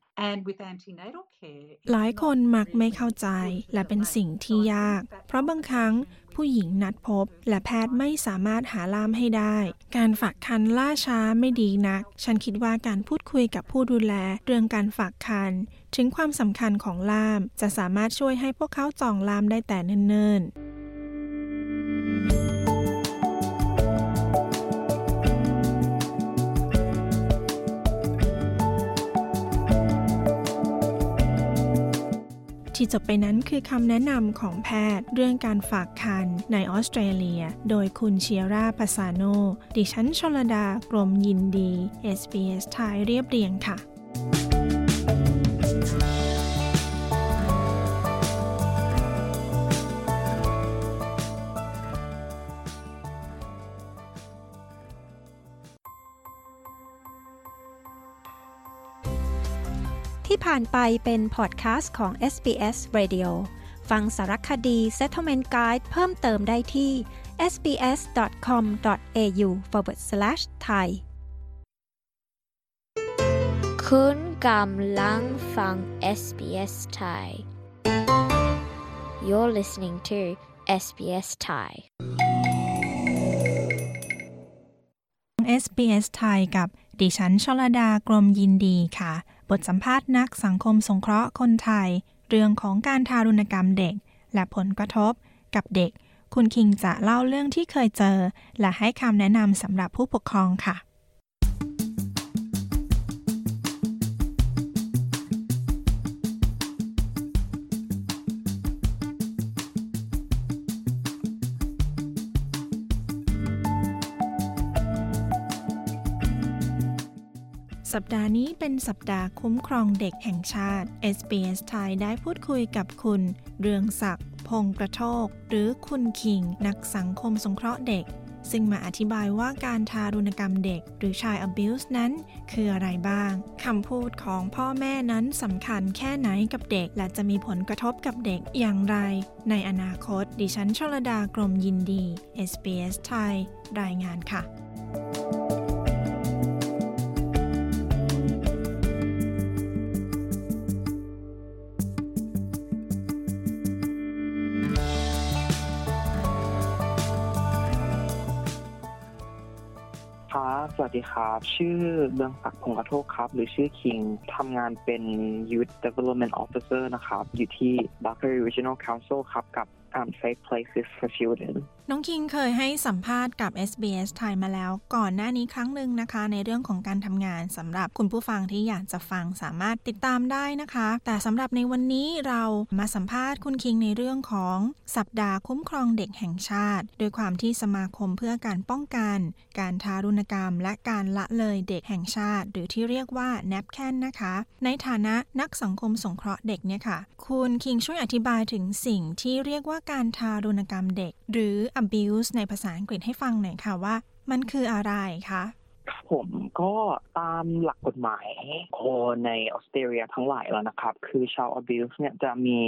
หลายคนมักไม่เข้าใจและเป็นสิ่งที่ยาก เพราะบางครั้งผู้หญิงนัดพบ และแพทย์ไม่สามารถหาล่ามให้ได้ การฝากคันล่าช้าไม่ดีนัก ฉันคิดว่าการพูดคุยกับผู้ดูแลเรื่องการฝากคัน ถึงความสำคัญของล่าม จะสามารถช่วยให้พวกเขาจองล่ามได้แต่เนิ่นๆ ที่จบไปนั้นคือคำแนะนำของแพทย์ เรื่องการฝากคันในออสเตรเลีย โดยคุณเชียร่าปาซาโน ดิฉันชลดากรมยินดี SBS ไทยเรียบเรียงค่ะ ผ่านไปเป็นพอดแคสต์ของ SBS Radio ฟังสารคดี Settlement Guide เพิ่มเติมได้ที่ sbs.com.au forward slash thai คุณกำลังฟัง SBS Thai You're listening to SBS Thai SBS ไทยกับ ดิฉันชลดากรมยินดีค่ะ บทสัมภาษณ์นักสังคมสงเคราะห์คนไทย เรื่องของการทารุณกรรมเด็ก และผลกระทบกับเด็ก คุณคิงจะเล่าเรื่องที่เคยเจอ และให้คำแนะนำสำหรับผู้ปกครองค่ะ สัปดาห์นี้เป็นสัปดาห์คุ้มครองเด็กแห่งชาติ SBS ไทยได้พูดคุยกับคุณ เรืองศักดิ์พงกระโทก หรือคุณคิง นักสังคมสงเคราะห์เด็ก ซึ่งมาอธิบายว่าการทารุณกรรมเด็ก หรือชาย abuse นั้นคืออะไรบ้าง คำพูดของพ่อแม่นั้นสำคัญแค่ไหนกับเด็ก และจะมีผลกระทบกับเด็กอย่างไร ในอนาคต ดิฉันชลดากรมยินดี SBS ไทย รายงานค่ะ สวัสดีครับ ชื่อเรืองศักดิ์พงกระโทกครับ หรือชื่อคิงทำงานเป็น Youth Development Officer นะครับ อยู่ที่ b u c k e r Regional Council ครับ กับ Unsafe Places for Children น้องคิงเคยให้สัมภาษณ์กับ SBS ไทยมาแล้ว ก่อนหน้านี้ครั้งหนึ่งนะคะ ในเรื่องของการทำงานสำหรับคุณผู้ฟังที่อยากจะฟังสามารถติดตามได้นะคะ แต่สำหรับในวันนี้เรามาสัมภาษณ์คุณคิงในเรื่องของสัปดาห์คุ้มครองเด็กแห่งชาติ โดยความที่สมาคมเพื่อการป้องกัน การทารุณกรรม และการละเลยเด็กแห่งชาติ หรือที่เรียกว่า NAPCAN นะคะ ในฐานะนักสังคมสงเคราะห์เด็กเนี่ยค่ะ คุณคิงช่วยอธิบายถึงสิ่งที่เรียกว่าการทารุณกรรมเด็ก หรือ abuse ในภาษาอังกฤษให้ฟังหน่อยค่ะว่า มันคืออะไรคะผมก็ตามหลักกฎหมายคในออสเตรเลียทั้งหลายแล้วนะครับ คือชาว abuse เนี่ยจะมี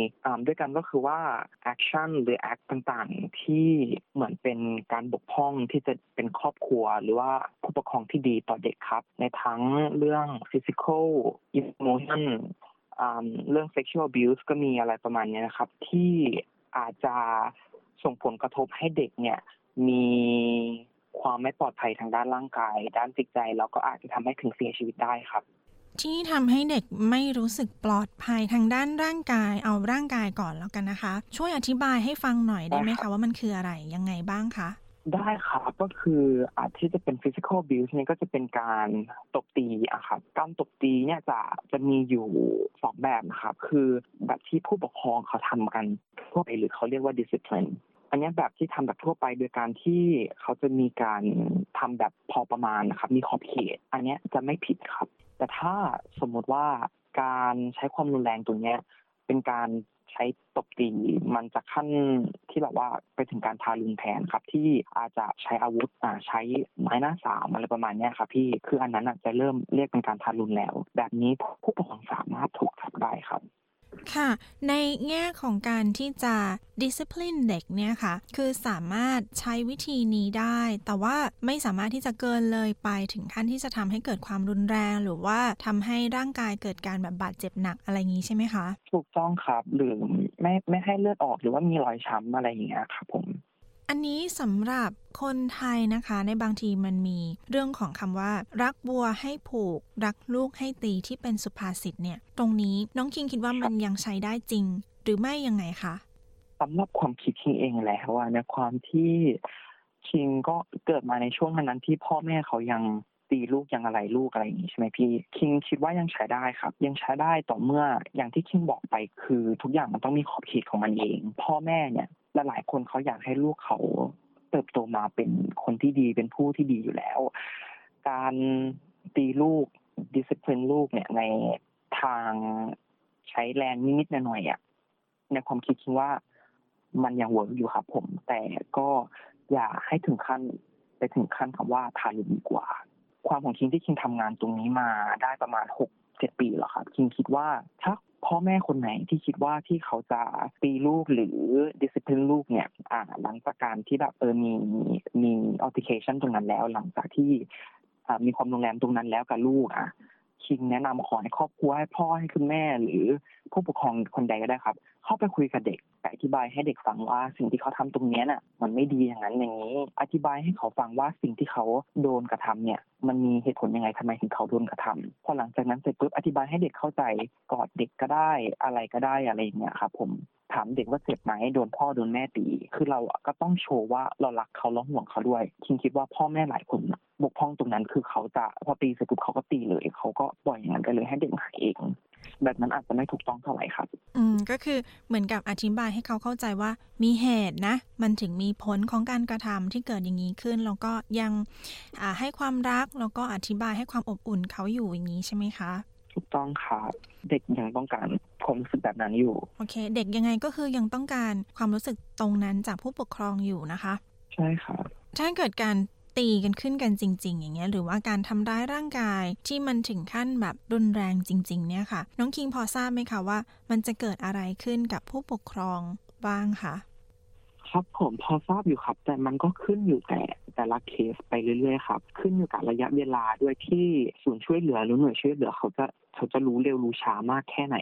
ด้วยกันก็คือว่า action หรือ act ต่างๆ ที่เหมือนเป็นการบกพร่องที่จะเป็นครอบครัว หรือว่าผู้ปกครองที่ดีต่อเด็กครับ ในทั้งเรื่อง physical emotion เรื่อง sexual abuse ก็มีอะไรประมาณนี้นะครับ ที่อาจจะ ส่งผลกระทบให้เด็กเนี่ยมีความไม่ปลอดภัยทางด้านร่างกาย ด้านจิตใจแล้วก็อาจจะทำให้ถึงเสียชีวิตได้ครับ ที่ทำให้เด็กไม่รู้สึกปลอดภัยทางด้านร่างกาย เอาร่างกายก่อนแล้วกันนะคะ ช่วยอธิบายให้ฟังหน่อยได้ไหมคะว่ามันคืออะไรยังไงบ้างคะได้ครับก็คืออาจที่จะเป็น physical abuse เนี่ยก็จะเป็นการตบตีอะครับการตบตีเนี่ยจะจะมีอยู่สองแบบนะครับ คือแบบที่ผู้ปกครองเขาทำกันทั่วไปหรือเขาเรียกว่า discipline อันนี้แบบที่ทำแบบทั่วไปโดยการที่เขาจะมีการทำแบบพอประมาณนะครับ มีขอบเขต อันนี้จะไม่ผิดครับ แต่ถ้าสมมติว่าการใช้ความรุนแรงตัวนี้เป็นการใช้ตบตีมันจะขั้นที่แบบว่าไปถึงการทารุณแทนครับ ที่อาจจะใช้อาวุธอ่าใช้ไม้หน้าสามอะไรประมาณนี้ครับพี่คืออันนั้นจะเริ่มเรียกเป็นการทารุณแล้ว แบบนี้ผู้ปกครองสามารถถูกจับได้ครับ ค่ะ ในแง่ของการที่จะ discipline เด็กเนี่ยค่ะ คือสามารถใช้วิธีนี้ได้ แต่ว่าไม่สามารถที่จะเกินเลยไปถึงขั้นที่จะทำให้เกิดความรุนแรง หรือว่าทำให้ร่างกายเกิดการแบบบาดเจ็บหนักอะไรอย่างนี้ใช่ไหมคะ ถูกต้องครับ หรือไม่ไม่ให้เลือดออกหรือว่ามีรอยช้ำอะไรอย่างเงี้ยครับผม อันนี้สำหรับคนไทยนะคะในบางทีมันมีเรื่องของคำว่า รักบัวให้ผูก รักลูกให้ตีที่เป็นสุภาษิตเนี่ย ตรงนี้น้องคิงคิดว่ามันยังใช้ได้จริง หรือไม่ยังไงคะสำหรับความคิดคิงเองแล้วว่าในความที่คิงก็เกิดมาในช่วงนั้นที่พ่อแม่เขายังตีลูกยังอะไรลูกอะไรอย่างนี้ใช่ไหมพี่คิงคิดว่ายังใช้ได้ครับ ยังใช้ได้ต่อเมื่ออย่างที่คิงบอกไปคือ ทุกอย่างมันต้องมีขอบเขตของมันเอง พ่อแม่เนี่ย และหลายคนเขาอยากให้ลูกเขาเติบโตมาเป็นคนที่ดีเป็นผู้ที่ดีอยู่แล้ว การตีลูกดิสซิ p ลินลูกเนี่ยในทางใช้แรงนิดๆหน่อยๆอะในความคิดคิดว่ามันยัง work อยู่ครับผม แต่ก็อย่าให้ถึงขั้นไปถึงขั้นคำว่าทารุณดีกว่า ความของคิงที่คิงทำงานตรงนี้มาได้ประมาณหกเจ็ดปีแล้วครับคิงคิดว่าถ้า พ่อแม่คนไหนที่คิดว่าที่เขาจะตีลูกหรือดิสซิ p ลินลูกเนี่ยอ่าหลังจากการที่แบบเออมีมี altercation ตรงนั้นแล้ว หลังจากที่อ่ามีความรุนแรงตรงนั้นแล้วกับลูกอะคิงแนะนำขอให้ครอบครัวให้พ่อให้คุณแม่ หรือผู้ปกครองคนใดก็ได้ครับ เข้าไปคุยกับเด็ก อธิบายให้เด็กฟังว่าสิ่งที่เขาทำตรงนี้น่ะ มันไม่ดีอย่างนั้นอย่างนี้ อธิบายให้เขาฟังว่าสิ่งที่เขาโดนกระทำเนี่ย มันมีเหตุผลยังไงทำไมถึงเขาโดนกระทำพอหลังจากนั้นเสร็จปุ๊บอธิบายให้เด็กเข้าใจกอดเด็กก็ได้อะไรก็ได้อะไรอย่างเงี้ยครับผมถามเด็กว่าเจ็บไหมโดนพ่อโดนแม่ตี คือเราก็ต้องโชว์ว่าเรารักเขาแล้วห่วงเขาด้วยคิงคิดว่าพ่อแม่หลายคนบกพร่องตรงนั้นคือเขาจะพอตีเสร็จปุ๊บเขาก็ตีเลยเขาก็ปล่อยอย่างนั้นไปเลยให้เด็กหายเอง แบบนั้นอาจจะไม่ถูกต้องเท่าไหร่ครับ อืมก็คือเหมือนกับอธิบายให้เขาเข้าใจว่ามีเหตุนะ มันถึงมีผลของการกระทำที่เกิดอย่างนี้ขึ้น แล้วก็ยังให้ความรักแล้วก็อธิบายให้ความอบอุ่นเขาอยู่อย่างนี้ใช่ไหมคะถูกต้องค่ะเด็กยังต้องการความรู้สึกแบบนั้นอยู่โอเค เด็กยังไงก็คือยังต้องการความรู้สึกตรงนั้นจากผู้ปกครองอยู่นะคะ ใช่ค่ะถ้าเกิดการ ตีกันขึ้นกันจริง ๆ อย่างเงี้ยหรือว่าการทำร้ายร่างกายที่มันถึงขั้นแบบรุนแรงจริง ๆ เนี่ยค่ะ น้องคิงพอทราบไหมคะว่า มันจะเกิดอะไรขึ้นกับผู้ปกครองบ้างคะครับผมพอทราบอยู่ครับ แต่มันก็ขึ้นอยู่แต่ แต่ละเคสไปเรื่อยๆครับขึ้นอยู่กับระยะเวลาด้วยที่ศูนย์ช่วยเหลือหรือหน่วยช่วยเหลือเขาจะเขาจะรู้เร็วรู้ช้ามากแค่ไหน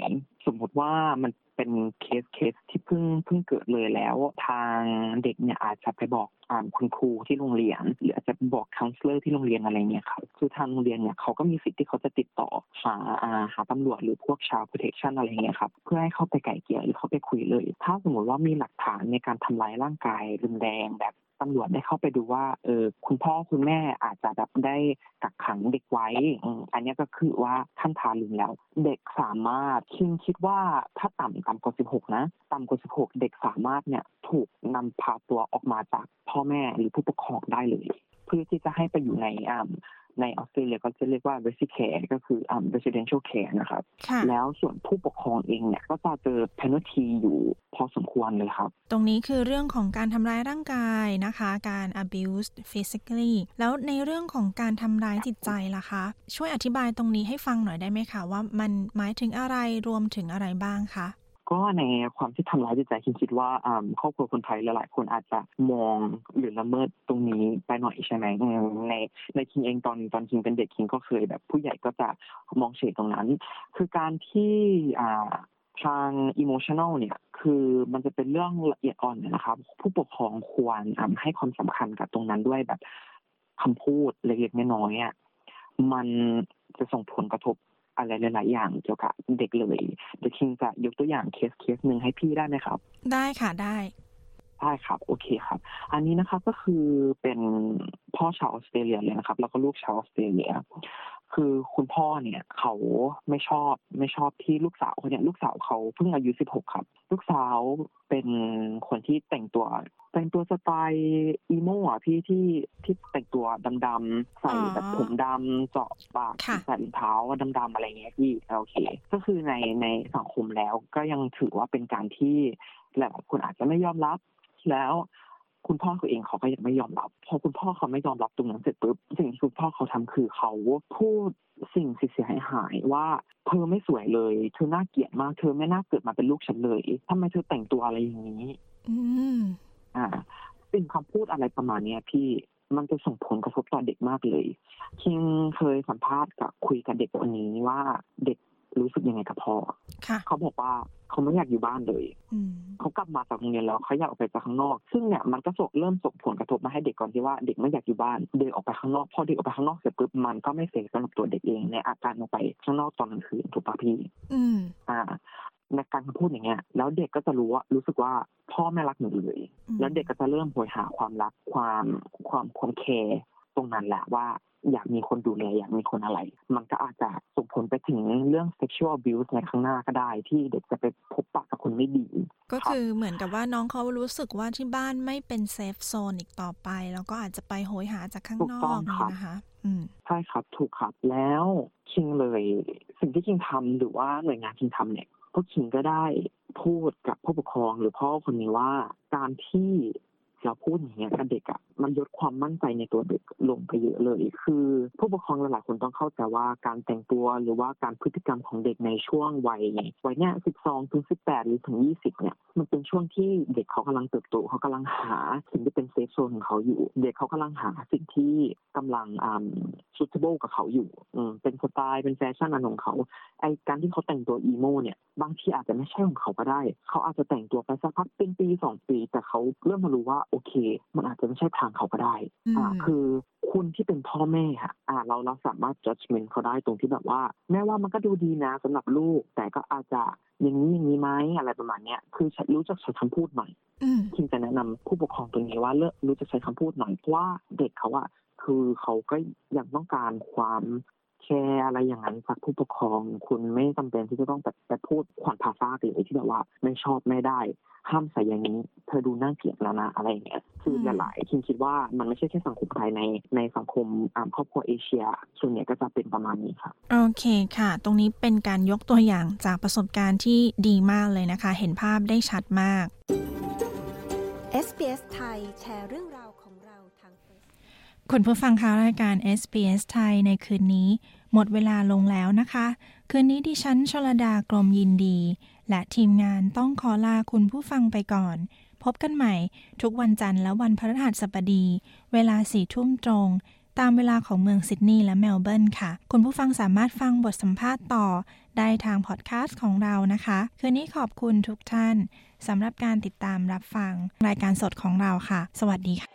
สมมติว่ามันเป็นเคสเคสที่เพิ่งเพิ่งเกิดเลยแล้ว ทางเด็กเนี่ยอาจจะไปบอกคุณครูที่โรงเรียน หรืออาจจะบอก counsellor ที่โรงเรียนอะไรเนี่ยครับคือทางโรงเรียนเนี่ยเขาก็มีสิทธิ์ที่เขาจะติดต่อหาอาหาตำรวจหรือพวกชาว protection อะไรเงี้ยครับเพื่อให้เข้าไปไก่เกี่ยหรือเข้าไปคุยเลย ถ้าสมมติว่ามีหลักฐานในการทำลายร่างกายรุนแรงแบบ ตำรวจได้เข้าไปดูว่าเออคุณพ่อคุณแม่อาจจะแบบได้กักขังเด็กไว้ อันนี้ก็คือว่าท่านทารุณแล้ว เด็กสามารถคิงคิดว่าถ้าต่ำต่ำกว่า16 นะ ต่ำกว่า 16 เด็กสามารถเนี่ยถูกนำพาตัวออกมาจากพ่อแม่หรือผู้ปกครองได้เลย เพื่อที่จะให้ไปอยู่ในอ่า ในออสเตรเลียก็จะเรียกว่า resi care ก็คืออ่า residential care นะครับ แล้วส่วนผู้ปกครองเองเนี่ยก็จะเจอ penalty อยู่พอสมควรเลยครับ ตรงนี้คือเรื่องของการทำร้ายร่างกายนะคะ การ abuse physically แล้วในเรื่องของการทำร้ายจิตใจล่ะคะ ช่วยอธิบายตรงนี้ให้ฟังหน่อยได้ไหมคะ ว่ามันหมายถึงอะไรรวมถึงอะไรบ้างคะ ก็ในความที่ทำร้ายจิตใจคิดคิดว่าครอบครัวคนไทยหลายๆคนอาจจะมองหรือละเมิดตรงนี้ไปหน่อยใช่ไหมในในคิงเองตอนตอนคิงเป็นเด็กคิงก็เคยแบบ ผู้ใหญ่ก็จะมองเฉยตรงนั้น คือการที่อ่าทางอิโมชันแนลเนี่ยคือมันจะเป็นเรื่องละเอียดอ่อนนะครับ ผู้ปกครองควรให้ความสำคัญกับตรงนั้นด้วยแบบคำพูดเล็กๆน้อยๆอะมันจะส่งผลกระทบ อะไรหลาย ๆ อย่างเกี่ยวกับเด็กเลยเดี๋ยวคิงจะยกตัวอย่างเคสเคสหนึ่งให้พี่ได้ไหมครับ ได้ค่ะได้ได้ครับโอเคครับ อันนี้นะครับก็คือเป็นพ่อชาวออสเตรเลียเลยนะครับ แล้วก็ลูกชาวออสเตรเลียคือคุณพ่อเนี่ยเขาไม่ชอบไม่ชอบที่ลูกสาวคนนี้ลูกสาวเขาเพิ่งอายุสิบหกครับ ลูกสาวเป็นคนที่แต่งตัว แต่งตัวสไตล์ emo อะพี่ที่ที่แต่งตัวดำๆใส่แบบผมดำเจาะปากใส่รองเท้าดำๆอะไรเงี้ยพี่โอเค ก็คือในในสังคมแล้วก็ยังถือว่าเป็นการที่หลายคนอาจจะไม่ยอมรับ แล้วคุณพ่อเขาเองเขาก็ยังไม่ยอมรับ พอคุณพ่อเขาไม่ยอมรับตรงนั้นเสร็จปุ๊บสิ่งที่คุณพ่อเขาทำคือเขาพูดสิ่งเสียหายหายว่าเธอไม่สวยเลย เธอน่าเกลียดมากเธอไม่น่าเกิดมาเป็นลูกฉันเลยทำไมเธอแต่งตัวอะไรอย่างนี้ อืม อ่าสิ่งคำพูดอะไรประมาณเนี้ยพี่มันจะส่งผลกระทบต่อเด็กมากเลย คิงเคยสัมภาษณ์กับคุยกับเด็กคนนี้ว่าเด็กรู้สึกยังไงกับพ่อ เขาบอกว่าเขาไม่อยากอยู่บ้านเลย เขากลับมาจากโรงเรียนแล้วเขาอยากออกไปจากข้างนอก ซึ่งเนี่ยมันก็ส่งเริ่มส่งผลกระทบมาให้เด็กก่อนที่ว่าเด็กไม่อยากอยู่บ้าน เดินออกไปข้างนอก พอเด็กออกไปข้างนอกเสร็จปุ๊บมันก็ไม่เซฟสำหรับตัวเด็กเองในอาการออกไปข้างนอกตอนกลางคืนถูกปะพี่ อืมอ่าในการพูดอย่างเงี้ยแล้วเด็กก็จะรู้ว่ารู้สึกว่าพ่อไม่รักหนูเลยแล้วเด็กก็จะเริ่มโหยหาความรักความความความแคร์ตรงนั้นแหละว่าอยากมีคนดูแลอยากมีคนอะไร มันก็อาจจะส่งผลไปถึงเรื่อง sexual abuse ในข้างหน้าก็ได้ ที่เด็กจะไปพบปะกับคนไม่ดี ก็คือเหมือนกับว่าน้องเขารู้สึกว่าที่บ้านไม่เป็น safe zone อีกต่อไป แล้วก็อาจจะไปโหยหาจากข้างนอกนะคะใช่ครับถูกครับแล้วคิงเลย สิ่งที่คิงทำหรือว่าหน่วยงานคิงทำเนี่ย พวกคิงก็ได้พูดกับผู้ปกครองหรือพ่อคนนี้ว่าการที่ เราพูดอย่างเงี้ยกับเด็กอะมันลดความมั่นใจในตัวเด็กลงไปเยอะเลย คือผู้ปกครองหลายๆคนต้องเข้าใจว่าการแต่งตัวหรือว่าการพฤติกรรมของเด็กในช่วงวัยวัยเนี้ยสิบสองถึงสิบแปดหรือถึงยี่สิบเนี่ยมันเป็นช่วงที่เด็กเขากำลังเติบโตเขากำลังหาสิ่งที่เป็น safe zone ของเขาอยู่ เด็กเขากำลังหาสิ่งที่กำลังอ่า suitable กับเขาอยู่อืมเป็นสไตล์เป็นแฟชั่นอันของเขาไอการที่เขาแต่งตัวอีโมเนี่ยบางทีอาจจะไม่ใช่ของเขาก็ได้ เขาอาจจะแต่งตัวไปสักพักเป็นปีสองปี แต่เขาเริ่มมารู้ว่าโอเค มันอาจจะไม่ใช่ทางเขาก็ได้ อ่า คือคคุณที่เป็นพ่อแม่ค่ะอ่า เราเราสามารถ judgment เขาได้ตรงที่แบบว่า แม้ว่ามันก็ดูดีนะสำหรับลูก แต่ก็อาจจะอย่างนี้อย่างนี้ไหมอะไรประมาณเนี้ยคือรู้จักใช้คำพูดหน่อยคิมจะแนะนำผู้ปกครองตรงนี้ว่าเลิกรู้จักใช้คำพูดหน่อยเพราะว่าเด็กเขาอะคือเขาก็ยังต้องการความ แคร์อะไรอย่างนั้นจากผู้ปกครอง คุณไม่จำเป็นที่จะต้องแบบไปพูดขวัญภาษาเลยที่แบบว่าไม่ชอบไม่ได้ ห้ามใส่อย่างนี้ เธอดูน่าเกลียดแล้วนะอะไรอย่างเงี้ยคือหลายๆคิมคิดว่ามันไม่ใช่แค่สังคมไทยในในสังคมครอบครัวเอเชีย ส่วนใหญ่ก็จะเป็นประมาณนี้ค่ะโอเคค่ะ ตรงนี้เป็นการยกตัวอย่างจากประสบการณ์ที่ดีมากเลยนะคะ เห็นภาพได้ชัดมาก SBS ไทยแชร์เรื่องราว คุณผู้ฟังคะรายการ SBS ไทยในคืนนี้ หมดเวลาลงแล้วนะคะ คืนนี้ดิฉันชลดากรมยินดี และทีมงานต้องขอลาคุณผู้ฟังไปก่อน พบกันใหม่ทุกวันจันทร์และวันพฤหัสบดี เวลาสี่ทุ่มตรง ตามเวลาของเมืองซิดนีย์และเมลเบิร์นค่ะ คุณผู้ฟังสามารถฟังบทสัมภาษณ์ต่อ ได้ทางพอดแคสต์ของเรานะคะ คืนนี้ขอบคุณทุกท่านสำหรับการติดตามรับฟังรายการสดของเราค่ะ สวัสดีค่ะ